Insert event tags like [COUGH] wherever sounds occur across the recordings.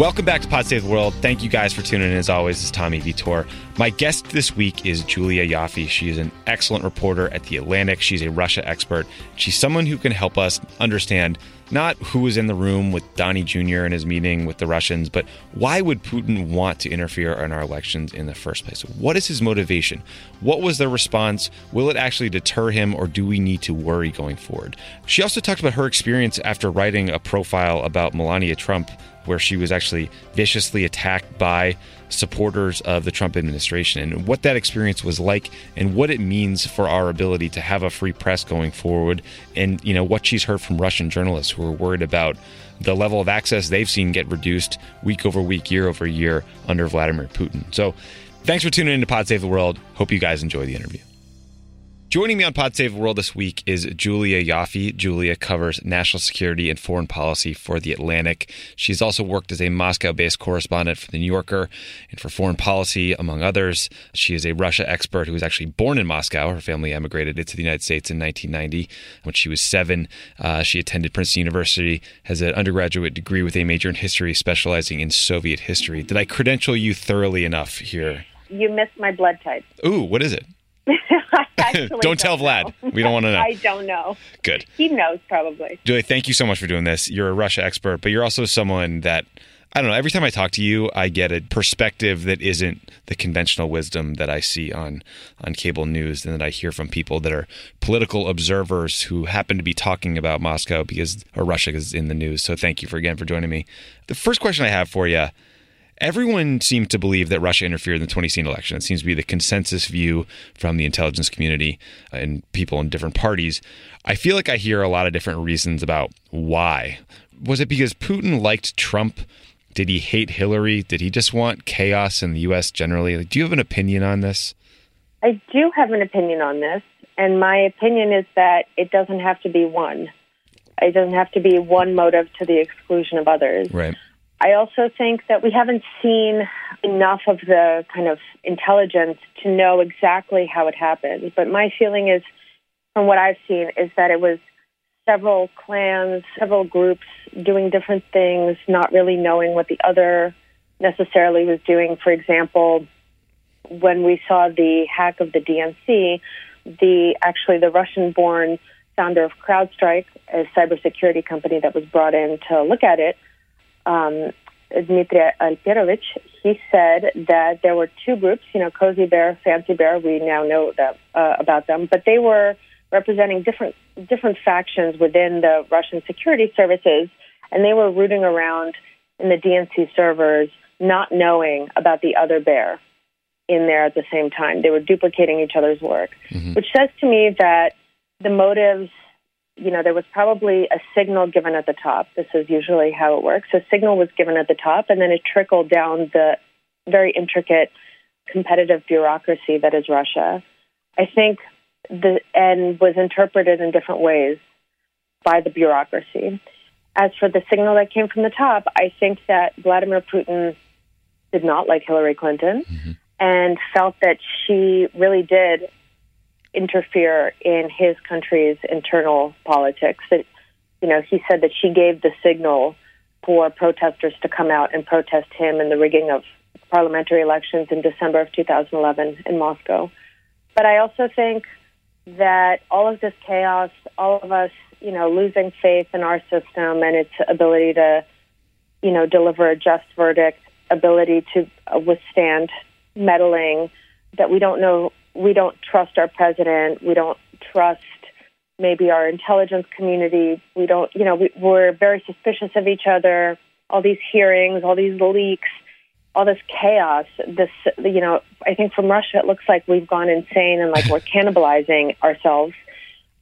Welcome back to Pod Save the World. Thank you guys for tuning in. As always, it's Tommy Vietor. My guest this week is Julia Ioffe. She is an excellent reporter at The Atlantic. She's a Russia expert. She's someone who can help us understand not who was in the room with Donnie Jr. in his meeting with the Russians, but why would Putin want to interfere in our elections in the first place? What is his motivation? What was their response? Will it actually deter him, or do we need to worry going forward? She also talked about her experience after writing a profile about Melania Trump where she was actually viciously attacked by supporters of the Trump administration and what that experience was like and what it means for our ability to have a free press going forward and you know what she's heard from Russian journalists who are worried about the level of access they've seen get reduced week over week year over year under Vladimir Putin. So thanks for tuning in to Pod Save the World. Hope you guys enjoy the interview. Joining me on Pod Save the World this week is Julia Ioffe. Julia covers national security and foreign policy for The Atlantic. She's also worked as a Moscow based correspondent for The New Yorker and for foreign policy, among others. She is a Russia expert who was actually born in Moscow. Her family emigrated to the United States in 1990. When she was seven, uh, she attended Princeton University, has an undergraduate degree with a major in history, specializing in Soviet history. Did I credential you thoroughly enough here? You missed my blood type. Ooh, what is it? [LAUGHS] [LAUGHS] don't, don't tell Vlad. Know. We don't want to know. [LAUGHS] I don't know. Good. He knows probably. Julie, thank you so much for doing this. You're a Russia expert, but you're also someone that I don't know. Every time I talk to you, I get a perspective that isn't the conventional wisdom that I see on on cable news, and that I hear from people that are political observers who happen to be talking about Moscow because or Russia is in the news. So thank you for again for joining me. The first question I have for you everyone seemed to believe that Russia interfered in the 2016 election. It seems to be the consensus view from the intelligence community uh, and people in different parties. I feel like I hear a lot of different reasons about why. Was it because Putin liked Trump? Did he hate Hillary? Did he just want chaos in the U.S. generally? Do you have an opinion on this? I do have an opinion on this. And my opinion is that it doesn't have to be one. It doesn't have to be one motive to the exclusion of others. Right. I also think that we haven't seen enough of the kind of intelligence to know exactly how it happened. But my feeling is, from what I've seen, is that it was several clans, several groups doing different things, not really knowing what the other necessarily was doing. For example, when we saw the hack of the DNC, the actually the Russian-born founder of CrowdStrike, a cybersecurity company that was brought in to look at it, um, Dmitry Alperovitch, he said that there were two groups, you know, Cozy Bear, Fancy Bear. We now know that, uh, about them, but they were representing different different factions within the Russian security services, and they were rooting around in the DNC servers, not knowing about the other bear in there at the same time. They were duplicating each other's work, mm-hmm. which says to me that the motives you know, there was probably a signal given at the top. This is usually how it works. A signal was given at the top, and then it trickled down the very intricate competitive bureaucracy that is Russia. I think the and was interpreted in different ways by the bureaucracy. As for the signal that came from the top, I think that Vladimir Putin did not like Hillary Clinton mm-hmm. and felt that she really did interfere in his country's internal politics. That you know, he said that she gave the signal for protesters to come out and protest him in the rigging of parliamentary elections in December of 2011 in Moscow. But I also think that all of this chaos, all of us, you know, losing faith in our system and its ability to, you know, deliver a just verdict, ability to uh, withstand meddling, that we don't know we don't trust our president. We don't trust maybe our intelligence community. We don't, you know, we, we're very suspicious of each other. All these hearings, all these leaks, all this chaos. This, you know, I think from Russia it looks like we've gone insane and like we're [LAUGHS] cannibalizing ourselves.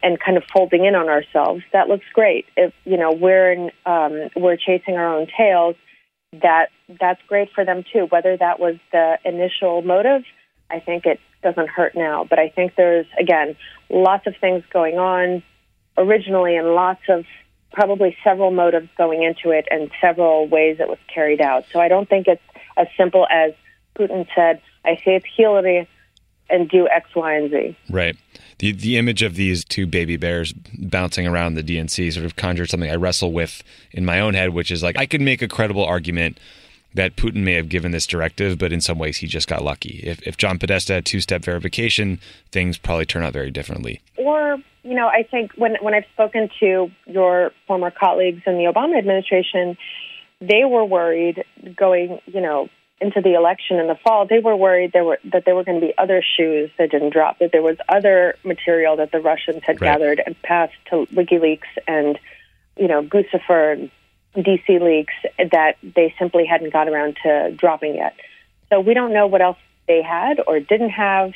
and kind of folding in on ourselves. That looks great. If you know we're in, um, we're chasing our own tails, that that's great for them too. Whether that was the initial motive, I think it doesn't hurt now. But I think there's again lots of things going on originally, and lots of probably several motives going into it, and several ways it was carried out. So I don't think it's as simple as Putin said. I say it's Hillary and do X, Y, and Z. Right. The the image of these two baby bears bouncing around the DNC sort of conjured something I wrestle with in my own head, which is like I could make a credible argument that Putin may have given this directive, but in some ways he just got lucky. If, if John Podesta had two step verification, things probably turn out very differently. Or, you know, I think when, when I've spoken to your former colleagues in the Obama administration, they were worried going, you know, into the election in the fall, they were worried there were that there were going to be other shoes that didn't drop, that there was other material that the Russians had right. gathered and passed to WikiLeaks and, you know, Guccifer and DC leaks that they simply hadn't got around to dropping yet. So we don't know what else they had or didn't have.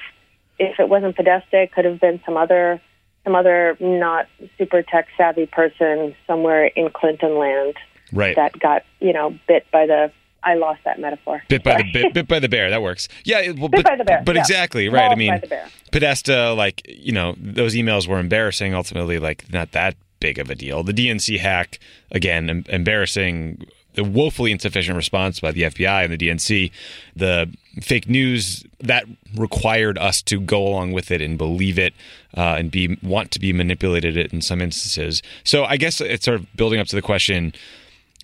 If it wasn't Podesta, it could have been some other some other not super tech savvy person somewhere in Clinton land right. that got you know bit by the I lost that metaphor. Bit by the bit, bit by the bear. That works. Yeah, well, bit but, by the bear. But yeah. exactly right. Mauled I mean, by the bear. Podesta, like you know, those emails were embarrassing. Ultimately, like not that big of a deal. The DNC hack, again, em- embarrassing. The woefully insufficient response by the FBI and the DNC, the fake news that required us to go along with it and believe it uh, and be want to be manipulated it in some instances. So I guess it's sort of building up to the question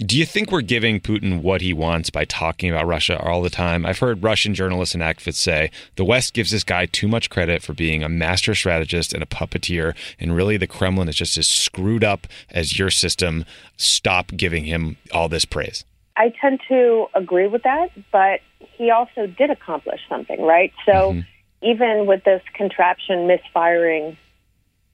do you think we're giving Putin what he wants by talking about Russia all the time? I've heard Russian journalists and activists say the West gives this guy too much credit for being a master strategist and a puppeteer, and really the Kremlin is just as screwed up as your system. Stop giving him all this praise. I tend to agree with that, but he also did accomplish something, right? So mm-hmm. even with this contraption misfiring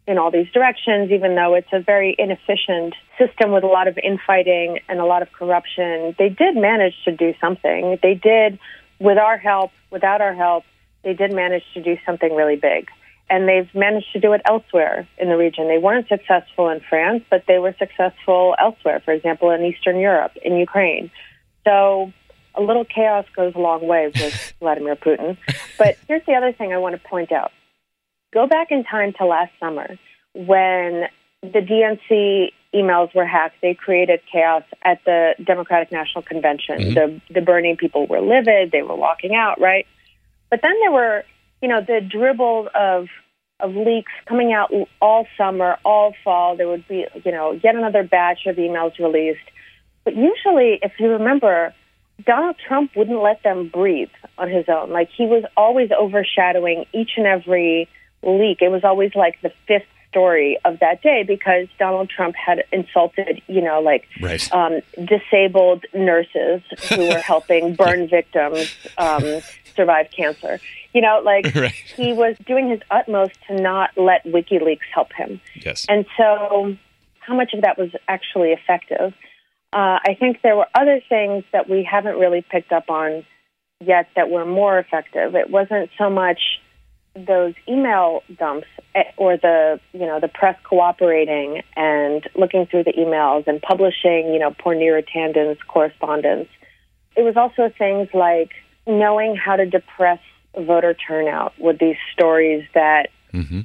in all these directions, even though it's a very inefficient system with a lot of infighting and a lot of corruption. They did manage to do something. They did, with our help, without our help, they did manage to do something really big. And they've managed to do it elsewhere in the region. They weren't successful in France, but they were successful elsewhere, for example, in Eastern Europe, in Ukraine. So a little chaos goes a long way with [LAUGHS] Vladimir Putin. But here's the other thing I want to point out Go back in time to last summer when the DNC emails were hacked. They created chaos at the Democratic National Convention. Mm-hmm. The the Bernie people were livid. They were walking out, right? But then there were, you know, the dribble of of leaks coming out all summer, all fall. There would be, you know, yet another batch of emails released. But usually, if you remember, Donald Trump wouldn't let them breathe on his own. Like he was always overshadowing each and every leak. It was always like the fifth story of that day because Donald Trump had insulted, you know, like right. um, disabled nurses who were [LAUGHS] helping burn victims um, survive cancer. You know, like [LAUGHS] right. he was doing his utmost to not let WikiLeaks help him. Yes. And so, how much of that was actually effective? Uh, I think there were other things that we haven't really picked up on yet that were more effective. It wasn't so much those email dumps eh, or the you know the press cooperating and looking through the emails and publishing you know poor Neera Tanden's correspondence. It was also things like knowing how to depress voter turnout with these stories that mm-hmm.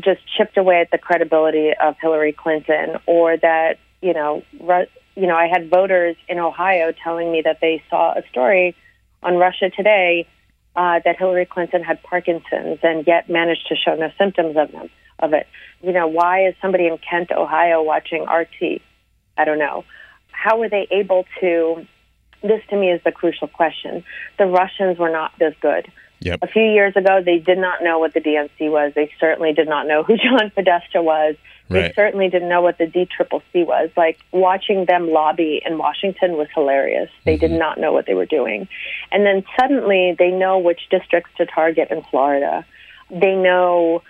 just chipped away at the credibility of Hillary Clinton, or that you know you know I had voters in Ohio telling me that they saw a story on Russia Today uh, that Hillary Clinton had Parkinson's and yet managed to show no symptoms of them of it. You know, why is somebody in Kent, Ohio, watching RT? I don't know. How were they able to? This to me is the crucial question. The Russians were not this good. Yep. A few years ago, they did not know what the DNC was. They certainly did not know who [LAUGHS] John Podesta was. They right. certainly didn't know what the DCCC was. Like watching them lobby in Washington was hilarious. They mm-hmm. did not know what they were doing. And then suddenly they know which districts to target in Florida. They know,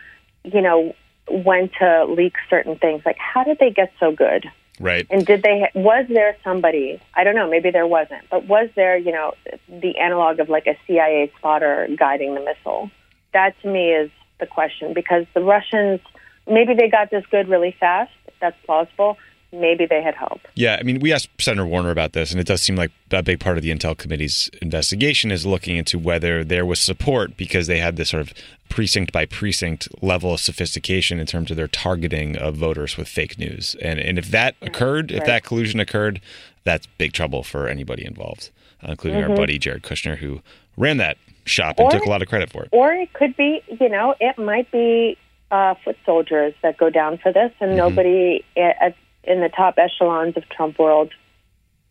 you know, when to leak certain things. Like how did they get so good? Right. And did they was there somebody, I don't know, maybe there wasn't, but was there, you know, the analog of like a CIA spotter guiding the missile? That to me is the question because the Russians maybe they got this good really fast. That's plausible maybe they had help. Yeah, I mean, we asked Senator Warner about this, and it does seem like a big part of the Intel Committee's investigation is looking into whether there was support because they had this sort of precinct by precinct level of sophistication in terms of their targeting of voters with fake news. And and if that occurred, right. if that collusion occurred, that's big trouble for anybody involved, including mm-hmm. our buddy Jared Kushner, who ran that shop and or, took a lot of credit for it. Or it could be, you know, it might be uh, foot soldiers that go down for this, and mm-hmm. nobody at in the top echelons of Trump world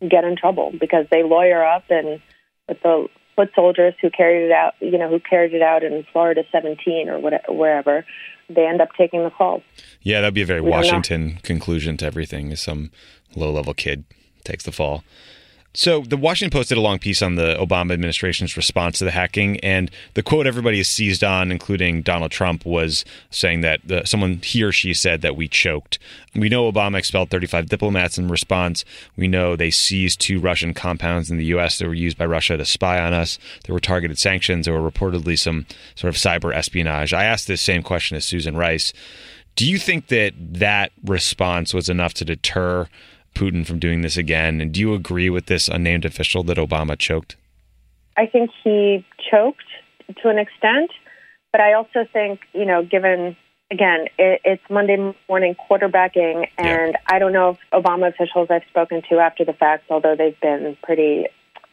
get in trouble because they lawyer up and with the foot soldiers who carried it out, you know, who carried it out in Florida 17 or whatever, wherever, they end up taking the fall. Yeah, that'd be a very we Washington conclusion to everything. Is some low-level kid takes the fall. So, the Washington Post did a long piece on the Obama administration's response to the hacking, and the quote everybody has seized on, including Donald Trump, was saying that the, someone he or she said that we choked. We know Obama expelled 35 diplomats in response. We know they seized two Russian compounds in the U.S. that were used by Russia to spy on us. There were targeted sanctions. There were reportedly some sort of cyber espionage. I asked this same question as Susan Rice. Do you think that that response was enough to deter? Putin from doing this again? And do you agree with this unnamed official that Obama choked? I think he choked to an extent, but I also think, you know, given again, it, it's Monday morning quarterbacking, and yeah. I don't know if Obama officials I've spoken to after the fact, although they've been pretty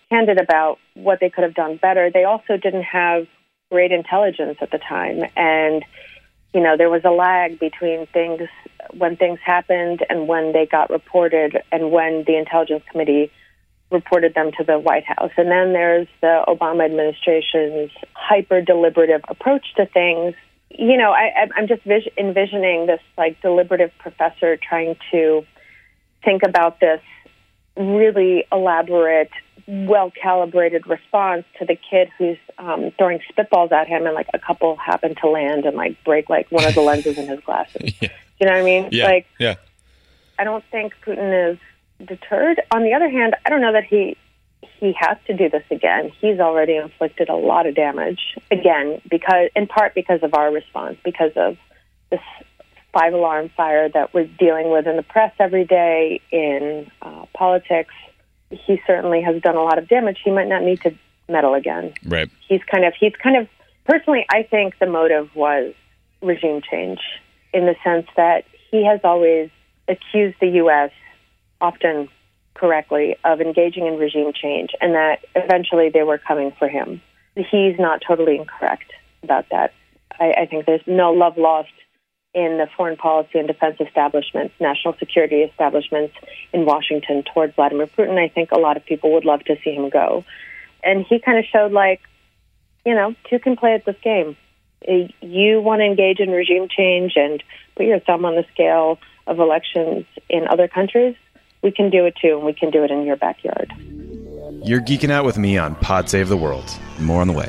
candid about what they could have done better, they also didn't have great intelligence at the time. And, you know, there was a lag between things when things happened and when they got reported and when the Intelligence Committee reported them to the White House. And then there's the Obama administration's hyper deliberative approach to things. You know, I, I'm just vis- envisioning this like deliberative professor trying to think about this really elaborate, well calibrated response to the kid who's um, throwing spitballs at him, and like a couple happen to land and like break like one of the [LAUGHS] lenses in his glasses. yeah. You know what I mean? Yeah. Like, yeah. I don't think Putin is deterred. On the other hand, I don't know that he he has to do this again. He's already inflicted a lot of damage again because, in part, because of our response, because of this five alarm fire that we're dealing with in the press every day, in uh, politics. He certainly has done a lot of damage. He might not need to meddle again. Right. He's kind of he's kind of personally. I think the motive was regime change in the sense that he has always accused the U.S., often correctly, of engaging in regime change and that eventually they were coming for him. He's not totally incorrect about that. I, I think there's no love lost in the foreign policy and defense establishments, national security establishments in Washington towards Vladimir Putin. I think a lot of people would love to see him go. And he kind of showed like, you know, two can play at this game uh, you want to engage in regime change and put your thumb on the scale of elections in other countries, we can do it too, and we can do it in your backyard. You're geeking out with me on Pod Save the World. More on the way.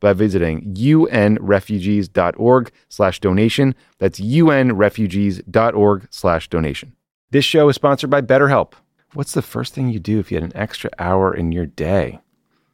by visiting unrefugees.org slash donation. That's unrefugees.org slash donation. This show is sponsored by BetterHelp. What's the first thing you do if you had an extra hour in your day?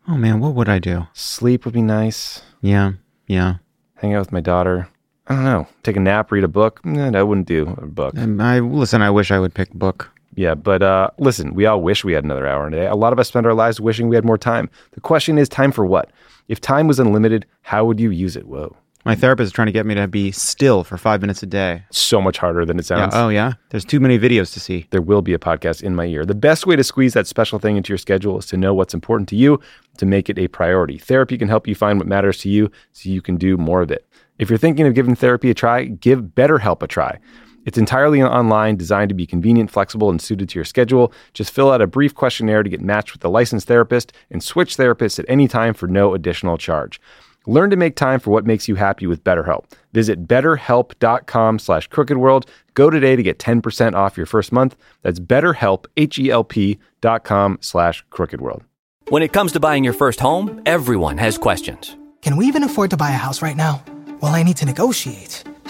Oh man, what would I do? Sleep would be nice. Yeah, yeah. Hang out with my daughter. I don't know. Take a nap, read a book. No, I wouldn't do a book. Um, I listen. I wish I would pick book. Yeah, but uh, listen, we all wish we had another hour in a day. A lot of us spend our lives wishing we had more time. The question is, time for what? If time was unlimited, how would you use it? Whoa. My therapist is trying to get me to be still for five minutes a day. So much harder than it Yeah. sounds. Oh, yeah? There's too many videos to see. There will be a podcast in my ear. The best way to squeeze that special thing into your schedule is to know what's important to you, to make it a priority. Therapy can help you find what matters to you so you can do more of it. If you're thinking of giving therapy a try, give BetterHelp a try. It's entirely online, designed to be convenient, flexible, and suited to your schedule. Just fill out a brief questionnaire to get matched with a licensed therapist and switch therapists at any time for no additional charge. Learn to make time for what makes you happy with BetterHelp. Visit betterhelp.com slash crookedworld. Go today to get 10% off your first month. That's betterhelp, H-E-L-P dot com slash crookedworld. When it comes to buying your first home, everyone has questions. Can we even afford to buy a house right now? Well, I need to negotiate.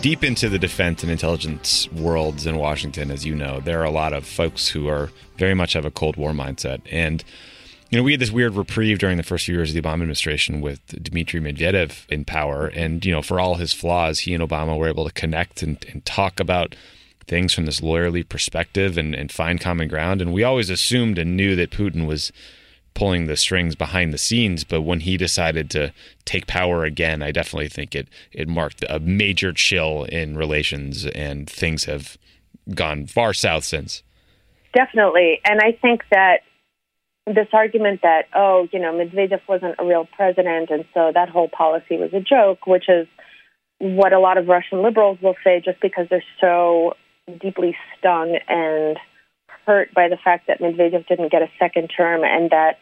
Deep into the defense and intelligence worlds in Washington, as you know, there are a lot of folks who are very much have a Cold War mindset. And, you know, we had this weird reprieve during the first few years of the Obama administration with Dmitry Medvedev in power. And, you know, for all his flaws, he and Obama were able to connect and, and talk about things from this lawyerly perspective and, and find common ground. And we always assumed and knew that Putin was pulling the strings behind the scenes. But when he decided to take power again, I definitely think it it marked a major chill in relations, and things have gone far south since. Definitely. And I think that this argument that, oh, you know, Medvedev wasn't a real president, and so that whole policy was a joke, which is what a lot of Russian liberals will say just because they're so deeply stung and hurt by the fact that Medvedev didn't get a second term and that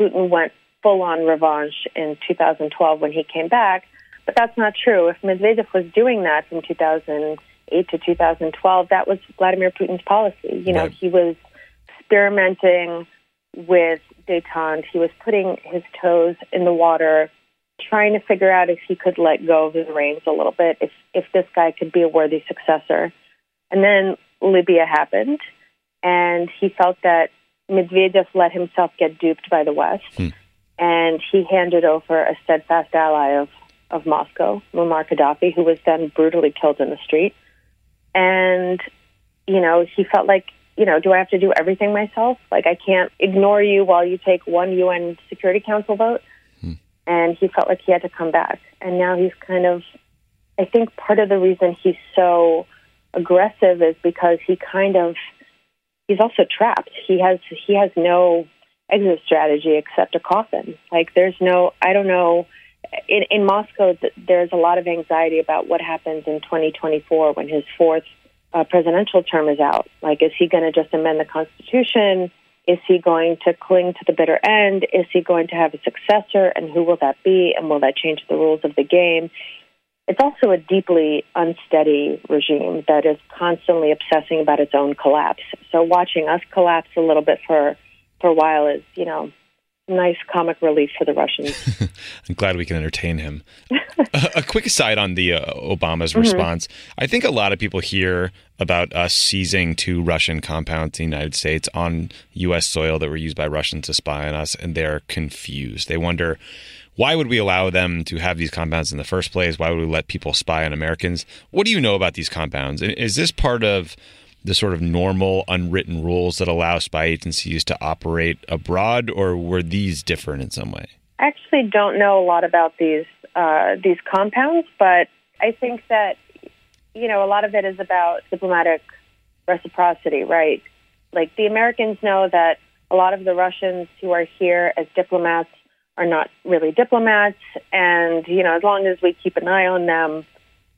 Putin went full on revenge in 2012 when he came back. But that's not true. If Medvedev was doing that from 2008 to 2012, that was Vladimir Putin's policy. You know, Right. he was experimenting with detente. He was putting his toes in the water, trying to figure out if he could let go of the reins a little bit, if if this guy could be a worthy successor. And then Libya happened, and he felt that Medvedev let himself get duped by the West, hmm. and he handed over a steadfast ally of, of Moscow, Muammar Gaddafi, who was then brutally killed in the street. And, you know, he felt like, you know, do I have to do everything myself? Like, I can't ignore you while you take one UN Security Council vote. Hmm. And he felt like he had to come back. And now he's kind of, I think part of the reason he's so aggressive is because he kind of he's also trapped. He has he has no exit strategy except a coffin. Like there's no I don't know in in Moscow th- there's a lot of anxiety about what happens in 2024 when his fourth uh, presidential term is out. Like is he going to just amend the constitution? Is he going to cling to the bitter end? Is he going to have a successor and who will that be and will that change the rules of the game? It's also a deeply unsteady regime that is constantly obsessing about its own collapse. So watching us collapse a little bit for for a while is, you know, nice comic relief for the Russians. [LAUGHS] I'm glad we can entertain him. a, a quick aside on the uh, Obama's response. I think a lot of people hear about us seizing two Russian compounds in the United States on U.S. soil that were used by Russians to spy on us, and they're confused. They wonder why would we allow them to have these compounds in the first place? Why would we let people spy on Americans? What do you know about these compounds? Is this part of the sort of normal unwritten rules that allow spy agencies to operate abroad, or were these different in some way? I actually don't know a lot about these uh, these compounds, but I think that you know a lot of it is about diplomatic reciprocity, right? Like the Americans know that a lot of the Russians who are here as diplomats are not really diplomats, and you know as long as we keep an eye on them,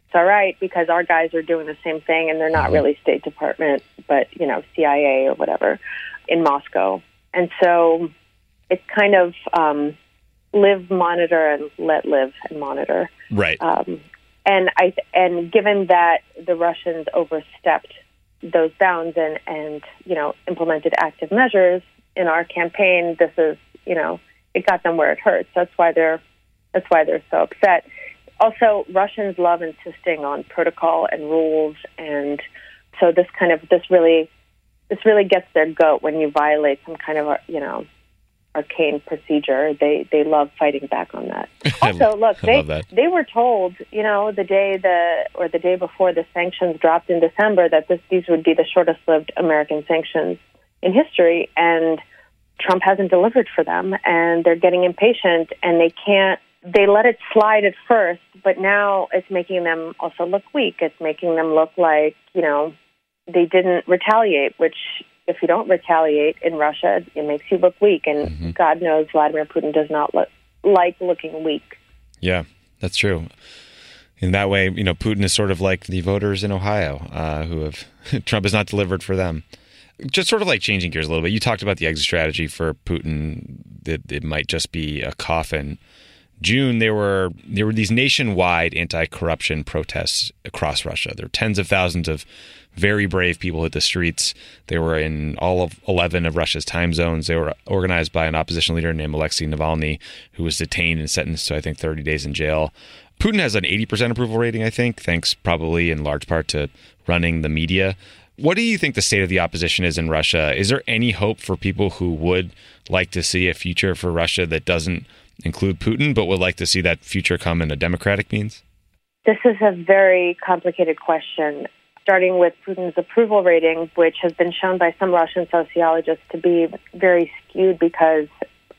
it's all right because our guys are doing the same thing, and they're not really State Department, but you know CIA or whatever in Moscow, and so it's kind of um, live, monitor, and let live and monitor. Right. Um, and I and given that the Russians overstepped those bounds and and you know implemented active measures in our campaign, this is you know it got them where it hurts. That's why they're that's why they're so upset. also Russians love insisting on protocol and rules, and so this kind of this really this really gets their goat when you violate some kind of you know arcane procedure. They they love fighting back on that. [LAUGHS] Also, look, they they were told, you know, the day the or the day before the sanctions dropped in December that this these would be the shortest lived American sanctions in history, and Trump hasn't delivered for them, and they're getting impatient, and they can't. They let it slide at first, but now it's making them also look weak. It's making them look like you know they didn't retaliate, which if you don't retaliate in Russia, it makes you look weak. And God knows Vladimir Putin does not look like looking weak. Yeah, that's true. In that way, you know, Putin is sort of like the voters in Ohio uh, who have [LAUGHS] Trump has not delivered for them. Just sort of like changing gears a little bit. You talked about the exit strategy for Putin that it might just be a coffin. June there were there were these nationwide anti-corruption protests across Russia. There were tens of thousands of very brave people hit the streets. They were in all of 11 of Russia's time zones. They were organized by an opposition leader named Alexei Navalny, who was detained and sentenced to, I think, 30 days in jail. Putin has an 80% approval rating, I think, thanks probably in large part to running the media. What do you think the state of the opposition is in Russia? Is there any hope for people who would like to see a future for Russia that doesn't include Putin, but would like to see that future come in a democratic means? This is a very complicated question, starting with Putin's approval rating, which has been shown by some Russian sociologists to be very skewed because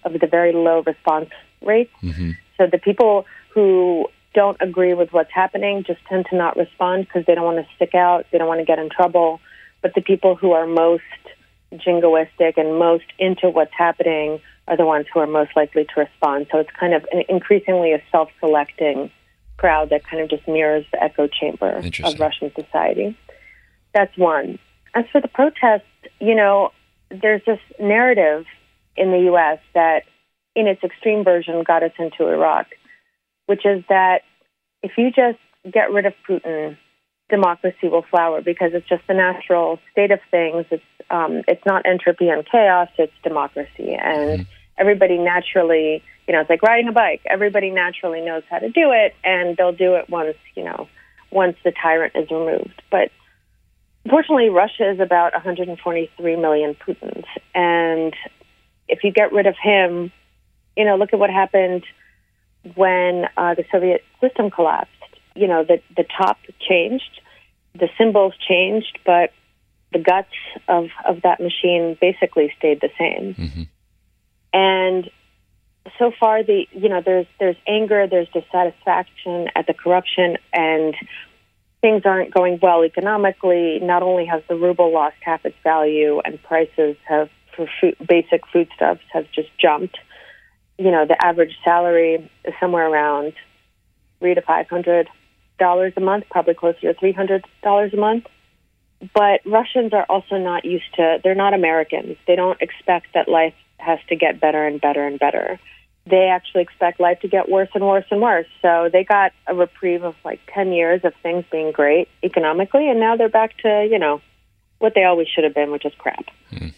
of the very low response rates. Mm-hmm. So the people who don't agree with what's happening just tend to not respond because they don't want to stick out, they don't want to get in trouble. But the people who are most jingoistic and most into what's happening are the ones who are most likely to respond. So it's kind of an increasingly a self-selecting crowd that kind of just mirrors the echo chamber of Russian society. That's one. As for the protests, you know, there's this narrative in the U.S. that, in its extreme version, got us into Iraq, which is that if you just get rid of Putin, democracy will flower because it's just the natural state of things. It's um, it's not entropy and chaos; it's democracy, and everybody naturally, you know, it's like riding a bike. Everybody naturally knows how to do it, and they'll do it once, you know, once the tyrant is removed. But Unfortunately, Russia is about 143 million Putins, and if you get rid of him, you know, look at what happened when uh, the Soviet system collapsed. You know, the the top changed, the symbols changed, but the guts of of that machine basically stayed the same. Mm-hmm. And so far, the you know, there's there's anger, there's dissatisfaction at the corruption, and things aren't going well economically. Not only has the ruble lost half its value, and prices have for food, basic foodstuffs have just jumped. You know, the average salary is somewhere around three to five hundred dollars a month, probably closer to three hundred dollars a month. But Russians are also not used to. They're not Americans. They don't expect that life has to get better and better and better they actually expect life to get worse and worse and worse. So they got a reprieve of like 10 years of things being great economically, and now they're back to, you know, what they always should have been, which is crap. Hmm.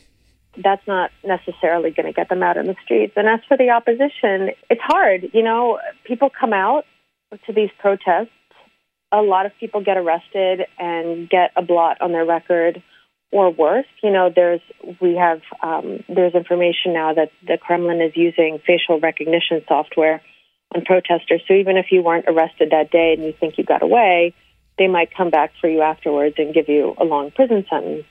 That's not necessarily going to get them out in the streets. And as for the opposition, it's hard. You know, people come out to these protests. A lot of people get arrested and get a blot on their record or worse. You know, there's we have um, there's information now that the Kremlin is using facial recognition software on protesters. So even if you weren't arrested that day and you think you got away, they might come back for you afterwards and give you a long prison sentence.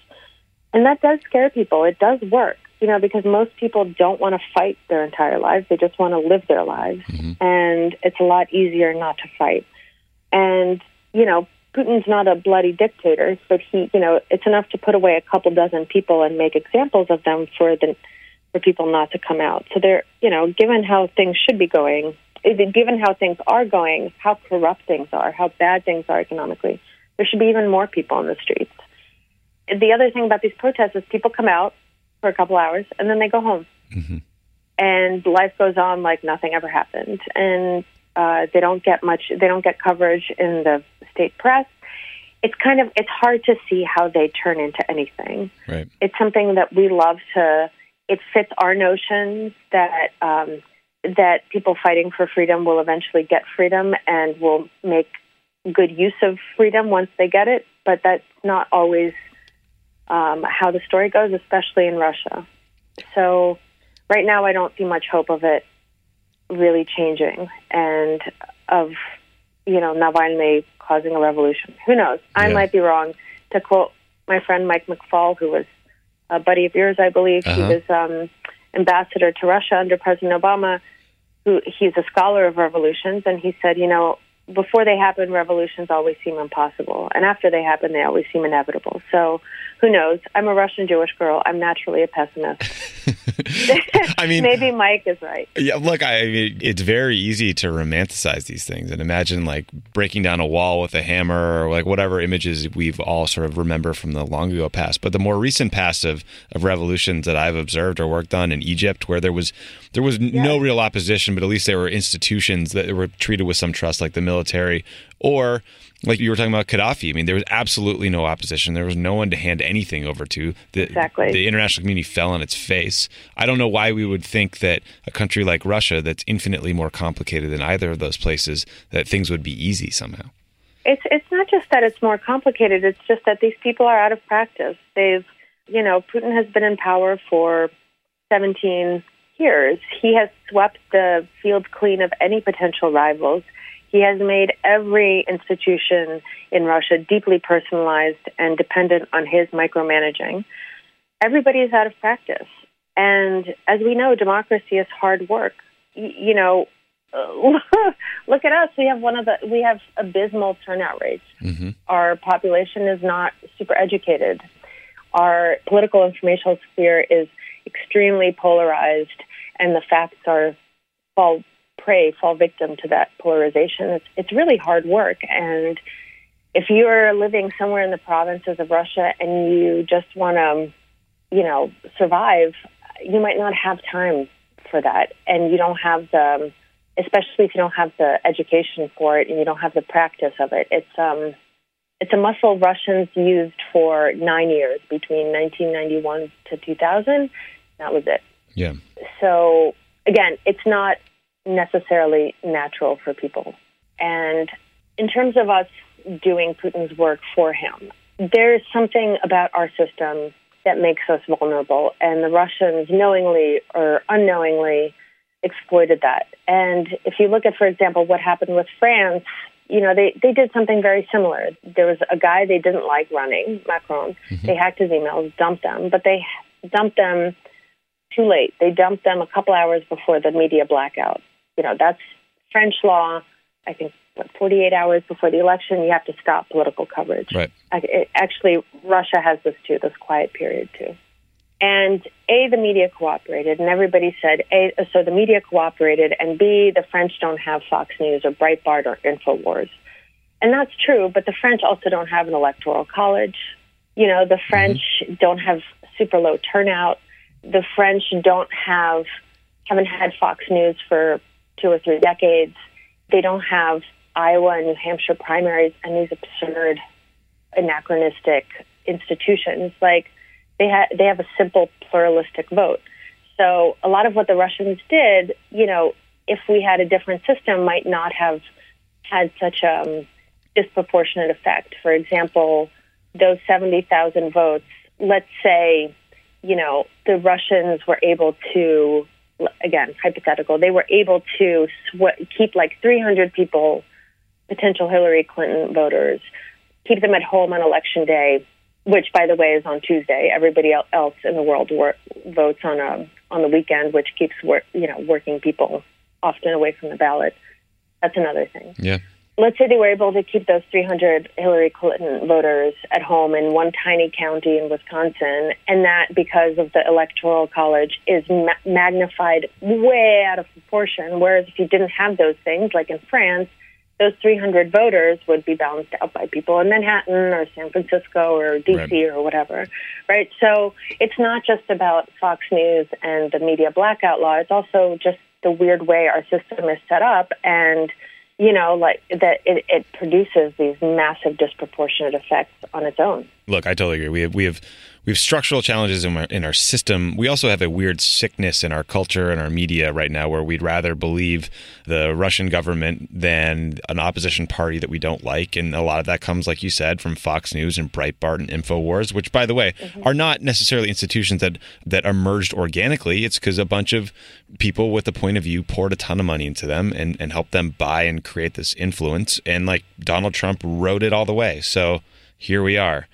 And that does scare people. It does work, you know, because most people don't want to fight their entire lives. They just want to live their lives. And it's a lot easier not to fight. And, you know, Putin's not a bloody dictator, but he, you know, it's enough to put away a couple dozen people and make examples of them for the for people not to come out. So they're, you know, given how things should be going, eh, given how things are going, how corrupt things are, how bad things are economically, there should be even more people on the streets. The other thing about these protests is people come out for a couple hours and then they go home, and life goes on like nothing ever happened, and uh, they don't get much. They don't get coverage in the state press. It's kind of it's hard to see how they turn into anything. Right. It's something that we love to. It fits our notions that um, that people fighting for freedom will eventually get freedom and will make good use of freedom once they get it, but that's not always um, how the story goes, especially in Russia. So, right now, I don't see much hope of it really changing and of, you know, Navalny causing a revolution. Who knows? I Yeah. might be wrong. To quote my friend Mike McFaul, who was a buddy of yours, I believe, he Uh-huh. was um, ambassador to Russia under President Obama. Who he's a scholar of revolutions, and he said, you know, before they happen, revolutions always seem impossible, and after they happen, they always seem inevitable. So, who knows? I'm a Russian Jewish girl. I'm naturally a pessimist. [LAUGHS] I mean, maybe Mike is right. Yeah, look, I mean, it's very easy to romanticize these things and imagine like breaking down a wall with a hammer or like whatever images we've all sort of remember from the long ago past. But the more recent past of, of revolutions that I've observed or worked on in Egypt, where there was there was no real opposition, but at least there were institutions that were treated with some trust, like the military, or like you were talking about Gaddafi. I mean, there was absolutely no opposition. There was no one to hand anything over to. The, Exactly. The international community fell on its face. I don't know why we would think that a country like Russia, that's infinitely more complicated than either of those places, that things would be easy somehow. It's it's not just that it's more complicated. It's just that these people are out of practice. They've, you know, Putin has been in power for 17 years. He has swept the field clean of any potential rivals. He has made every institution in Russia deeply personalized and dependent on his micromanaging. Everybody is out of practice. And as we know, democracy is hard work. Y- you know, [LAUGHS] look at us. We have one of the we have abysmal turnout rates. Mm-hmm. Our population is not super educated. Our political informational sphere is extremely polarized, and the facts are fall prey, fall victim to that polarization. It's it's really hard work, and if you are living somewhere in the provinces of Russia and you just want to, you know, survive, you might not have time for that, and you don't have the especially if you don't have the education for it and you don't have the practice of it. It's um, it's a muscle Russians used for nine years between 1991 to 2000. That was it. Yeah. So again, it's not necessarily natural for people. And in terms of us doing Putin's work for him, there is something about our system that makes us vulnerable, and the Russians knowingly or unknowingly exploited that. And if you look at, for example, what happened with France, you know, they, they did something very similar. There was a guy they didn't like running, Macron. Mm-hmm. They hacked his emails, dumped them, but they dumped them too late. They dumped them a couple hours before the media blackout. You know, that's French law. I think, what, 48 hours before the election, you have to stop political coverage. Right. I, it, actually, Russia has this too, this quiet period too. And A, the media cooperated, and everybody said, A, so the media cooperated, and B, the French don't have Fox News or Breitbart or InfoWars. And that's true, but the French also don't have an electoral college. You know, the French mm-hmm. don't have super low turnout. The French don't have, haven't had Fox News for two or three decades. They don't have Iowa and New Hampshire primaries and these absurd, anachronistic institutions. Like, they ha- they have a simple pluralistic vote. So a lot of what the Russians did, you know, if we had a different system, might not have had such a um, disproportionate effect. For example, those seventy thousand votes. Let's say, you know, the Russians were able to, again, hypothetical, they were able to sw- keep like three hundred people, potential Hillary Clinton voters, keep them at home on election day which by the way is on Tuesday. Everybody else in the world wor- votes on a on the weekend, which keeps you know working people often away from the ballot. That's another thing. Yeah. Let's say they were able to keep those 300 Hillary Clinton voters at home in one tiny county in Wisconsin, and that because of the electoral college is ma- magnified way out of proportion. Whereas if you didn't have those things, like in France, those 300 voters would be balanced out by people in Manhattan or San Francisco or DC Right. or whatever, right? So it's not just about Fox News and the media blackout law. It's also just the weird way our system is set up, and you know, like that it, it produces these massive disproportionate effects on its own. Look, I totally agree. We have we have we have structural challenges in our, in our system. We also have a weird sickness in our culture and our media right now where we'd rather believe the Russian government than an opposition party that we don't like. And a lot of that comes, like you said, from Fox News and Breitbart and InfoWars, which, by the way, mm-hmm. are not necessarily institutions that, that emerged organically. It's because a bunch of people with a point of view poured a ton of money into them and, and helped them buy and create this influence. And like Donald Trump rode it all the way. So here we are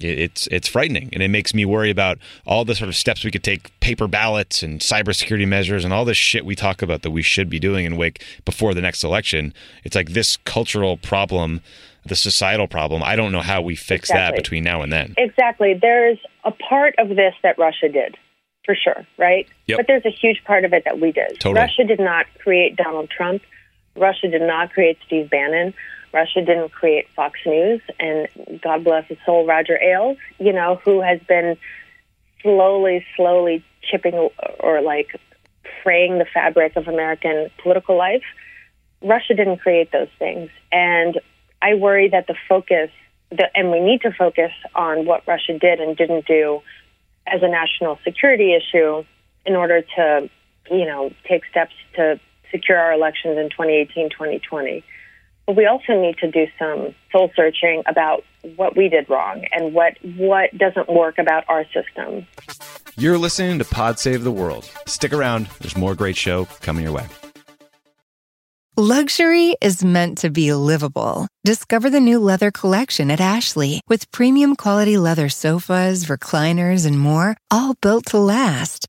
it's it's frightening and it makes me worry about all the sort of steps we could take paper ballots and cybersecurity measures and all this shit we talk about that we should be doing in wake before the next election. It's like this cultural problem the societal problem i don't know how we fix exactly. that between now and then. Exactly. There's a part of this that russia did for sure right? Yep. but there's a huge part of it that we did. Totally. russia did not create donald trump. Russia did not create steve bannon Russia didn't create Fox News, and God bless his soul, Roger Ailes, you know, who has been slowly, slowly chipping or like fraying the fabric of American political life. Russia didn't create those things. And I worry that the focus, the, and we need to focus on what Russia did and didn't do as a national security issue in order to, you know, take steps to secure our elections in 2018, 2020. But we also need to do some soul searching about what we did wrong and what what doesn't work about our system. You're listening to Pod Save the World. Stick around. There's more great show coming your way. Luxury is meant to be livable. Discover the new leather collection at Ashley with premium quality leather sofas, recliners, and more, all built to last.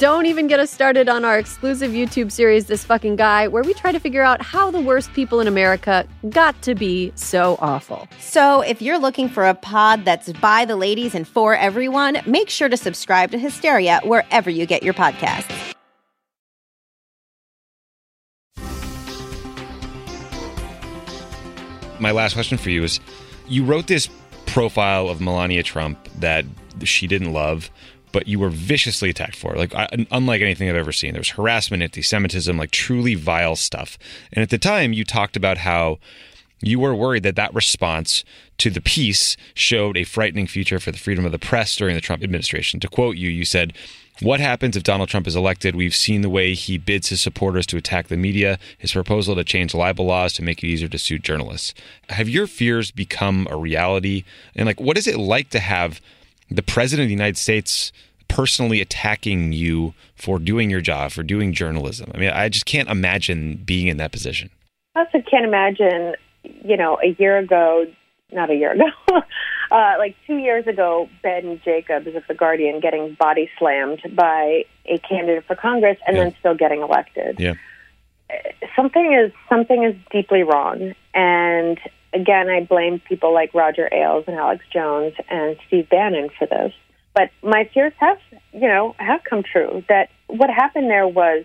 Don't even get us started on our exclusive YouTube series, This Fucking Guy, where we try to figure out how the worst people in America got to be so awful. So, if you're looking for a pod that's by the ladies and for everyone, make sure to subscribe to Hysteria wherever you get your podcasts. My last question for you is you wrote this profile of Melania Trump that she didn't love but you were viciously attacked for. Like I, unlike anything I've ever seen, there was harassment, anti-Semitism, like truly vile stuff. And at the time, you talked about how you were worried that that response to the piece showed a frightening future for the freedom of the press during the Trump administration. To quote you, you said. What happens if Donald Trump is elected? We've seen the way he bids his supporters to attack the media, his proposal to change libel laws to make it easier to sue journalists. Have your fears become a reality? And like what is it like to have the president of the United States personally attacking you for doing your job, for doing journalism. I mean, I just can't imagine being in that position. I also can't imagine, you know, a year ago, not a year ago, [LAUGHS] uh, like two years ago, Ben Jacobs of The Guardian getting body slammed by a candidate for Congress and yeah. then still getting elected. Yeah. Something is something is deeply wrong, and again, I blame people like Roger Ailes and Alex Jones and Steve Bannon for this. But my fears have, you know, have come true. That what happened there was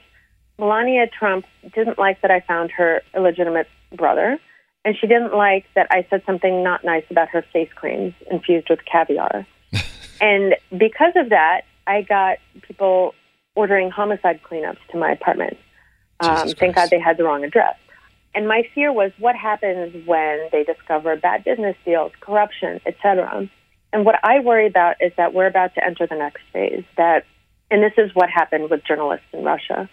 Melania Trump didn't like that I found her illegitimate brother, and she didn't like that I said something not nice about her face creams infused with caviar. [LAUGHS] and because of that, I got people ordering homicide cleanups to my apartment. Um, thank God they had the wrong address. And my fear was what happens when they discover bad business deals, corruption, etc. And what I worry about is that we're about to enter the next phase. That, and this is what happened with journalists in Russia,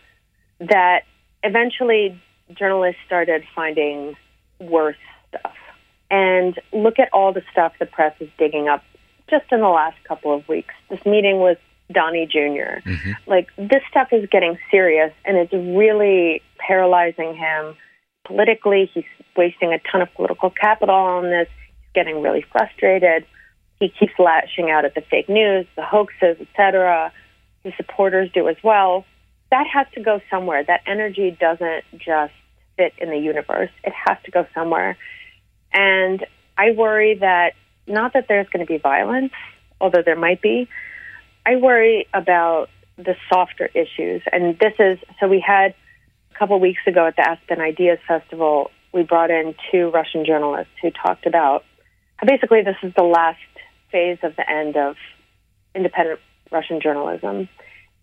that eventually journalists started finding worse stuff. And look at all the stuff the press is digging up just in the last couple of weeks. This meeting with Donnie junior mm-hmm. Like, this stuff is getting serious and it's really paralyzing him politically. He's wasting a ton of political capital on this. He's getting really frustrated. He keeps lashing out at the fake news, the hoaxes, etc. His supporters do as well. That has to go somewhere. That energy doesn't just fit in the universe. It has to go somewhere. And I worry that not that there's going to be violence, although there might be. I worry about the softer issues. And this is so we had a couple weeks ago at the Aspen Ideas Festival, we brought in two Russian journalists who talked about how basically this is the last phase of the end of independent Russian journalism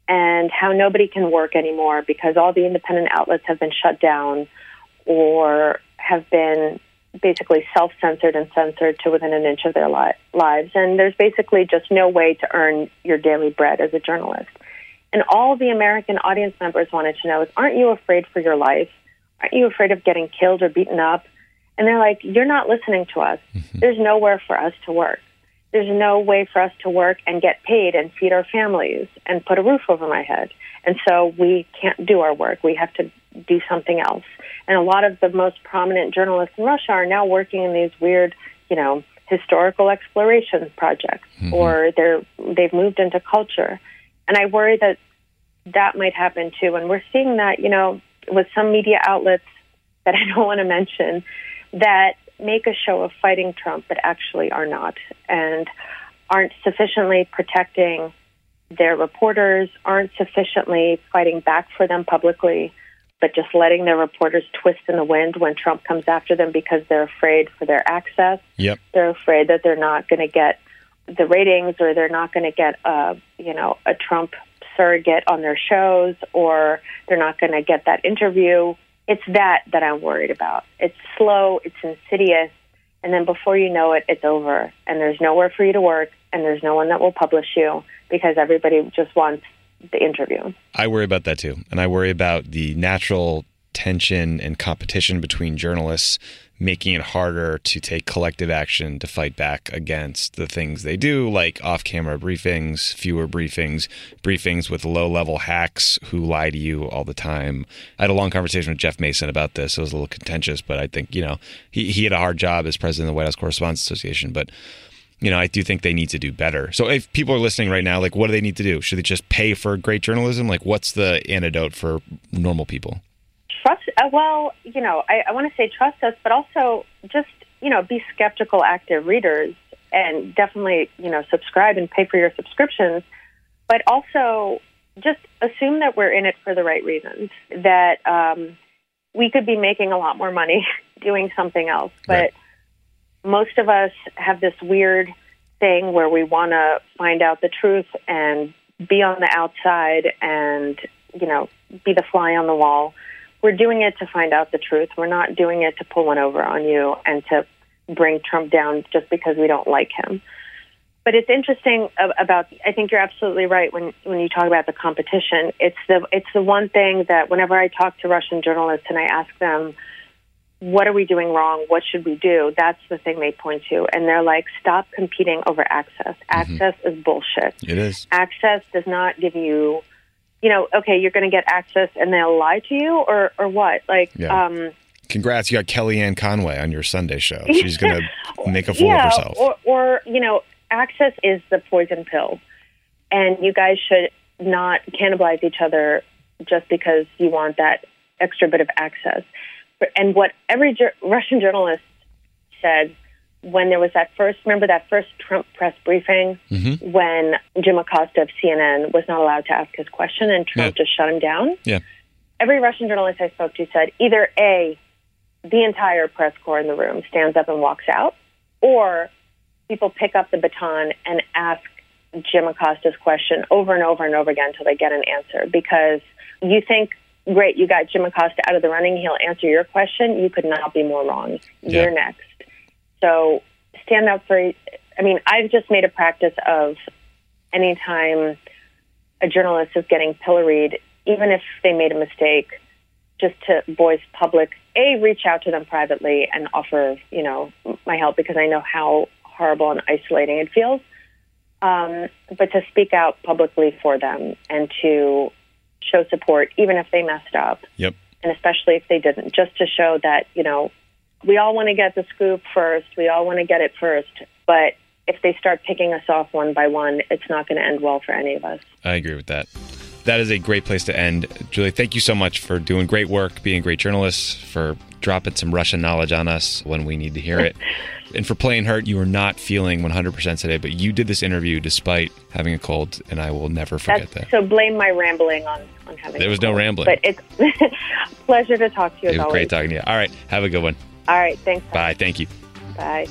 and how nobody can work anymore because all the independent outlets have been shut down or have been basically self censored and censored to within an inch of their li- lives. And there's basically just no way to earn your daily bread as a journalist. And all the American audience members wanted to know is aren't you afraid for your life? Aren't you afraid of getting killed or beaten up? And they're like, you're not listening to us. Mm-hmm. There's nowhere for us to work. There's no way for us to work and get paid and feed our families and put a roof over my head. And so we can't do our work. We have to do something else. And a lot of the most prominent journalists in Russia are now working in these weird, you know, historical exploration projects mm-hmm. or they're they've moved into culture. And I worry that that might happen too. And we're seeing that, you know, with some media outlets that [LAUGHS] I don't want to mention that make a show of fighting Trump, but actually are not and aren't sufficiently protecting their reporters, aren't sufficiently fighting back for them publicly, but just letting their reporters twist in the wind when Trump comes after them because they're afraid for their access. Yep. They're afraid that they're not going to get the ratings or they're not going to get a, you know, a Trump surrogate on their shows or they're not going to get that interview. It's that that I'm worried about. It's slow, it's insidious, and then before you know it, it's over and there's nowhere for you to work and there's no one that will publish you because everybody just wants the interview. I worry about that too. And I worry about the natural tension and competition between journalists making it harder to take collective action to fight back against the things they do, like off camera briefings, fewer briefings, briefings with low level hacks who lie to you all the time. I had a long conversation with Jeff Mason about this. It was a little contentious, but I think, you know, he, he had a hard job as president of the White House Correspondents Association. But you know, I do think they need to do better. So if people are listening right now, like, what do they need to do? Should they just pay for great journalism? Like, what's the antidote for normal people? Trust, uh, well, you know, I, I want to say trust us, but also just, you know, be skeptical, active readers and definitely, you know, subscribe and pay for your subscriptions. But also just assume that we're in it for the right reasons, that um, we could be making a lot more money [LAUGHS] doing something else. But Right. most of us have this weird thing where we want to find out the truth and be on the outside and you know be the fly on the wall we're doing it to find out the truth we're not doing it to pull one over on you and to bring trump down just because we don't like him but it's interesting about i think you're absolutely right when when you talk about the competition it's the it's the one thing that whenever i talk to russian journalists and i ask them what are we doing wrong? What should we do? That's the thing they point to. And they're like, stop competing over access. Mm-hmm. Access is bullshit. It is. Access does not give you, you know, okay, you're going to get access and they'll lie to you or, or what? Like, Yeah. um, Congrats, you got Kellyanne Conway on your Sunday show. [LAUGHS] She's going to make a fool yeah, of herself. Or, or, you know, access is the poison pill. And you guys should not cannibalize each other just because you want that extra bit of access. And what every jur- Russian journalist said when there was that first, remember that first Trump press briefing Mm-hmm. when Jim Acosta of CNN was not allowed to ask his question and Trump just shut him down? Yeah. every Russian journalist I spoke to said either A, the entire press corps in the room stands up and walks out, or people pick up the baton and ask Jim Acosta's question over and over and over again until they get an answer because you think, great, you got Jim Acosta out of the running, he'll answer your question. You could not be more wrong. Yeah. You're next. So stand up for, I mean, I've just made a practice of anytime a journalist is getting pilloried, even if they made a mistake, just to voice public, A, reach out to them privately and offer, you know, my help because I know how horrible and isolating it feels. Um, but to speak out publicly for them and to show support, even if they messed up, Yep. and especially if they didn't, just to show that, you know, we all want to get the scoop first, we all want to get it first, but if they start picking us off one by one, it's not going to end well for any of us. I agree with that. That is a great place to end. Julie, thank you so much for doing great work, being a great journalist, for dropping some Russian knowledge on us when we need to hear it. [LAUGHS] and for playing hurt, you were not feeling 100% today, but you did this interview despite having a cold, and I will never forget That's, that. So blame my rambling on, on having. There was no rambling. But it's [LAUGHS] pleasure to talk to you. It was always. great talking to you. All right, have a good one. All right, thanks. Bye. Thank you. Bye.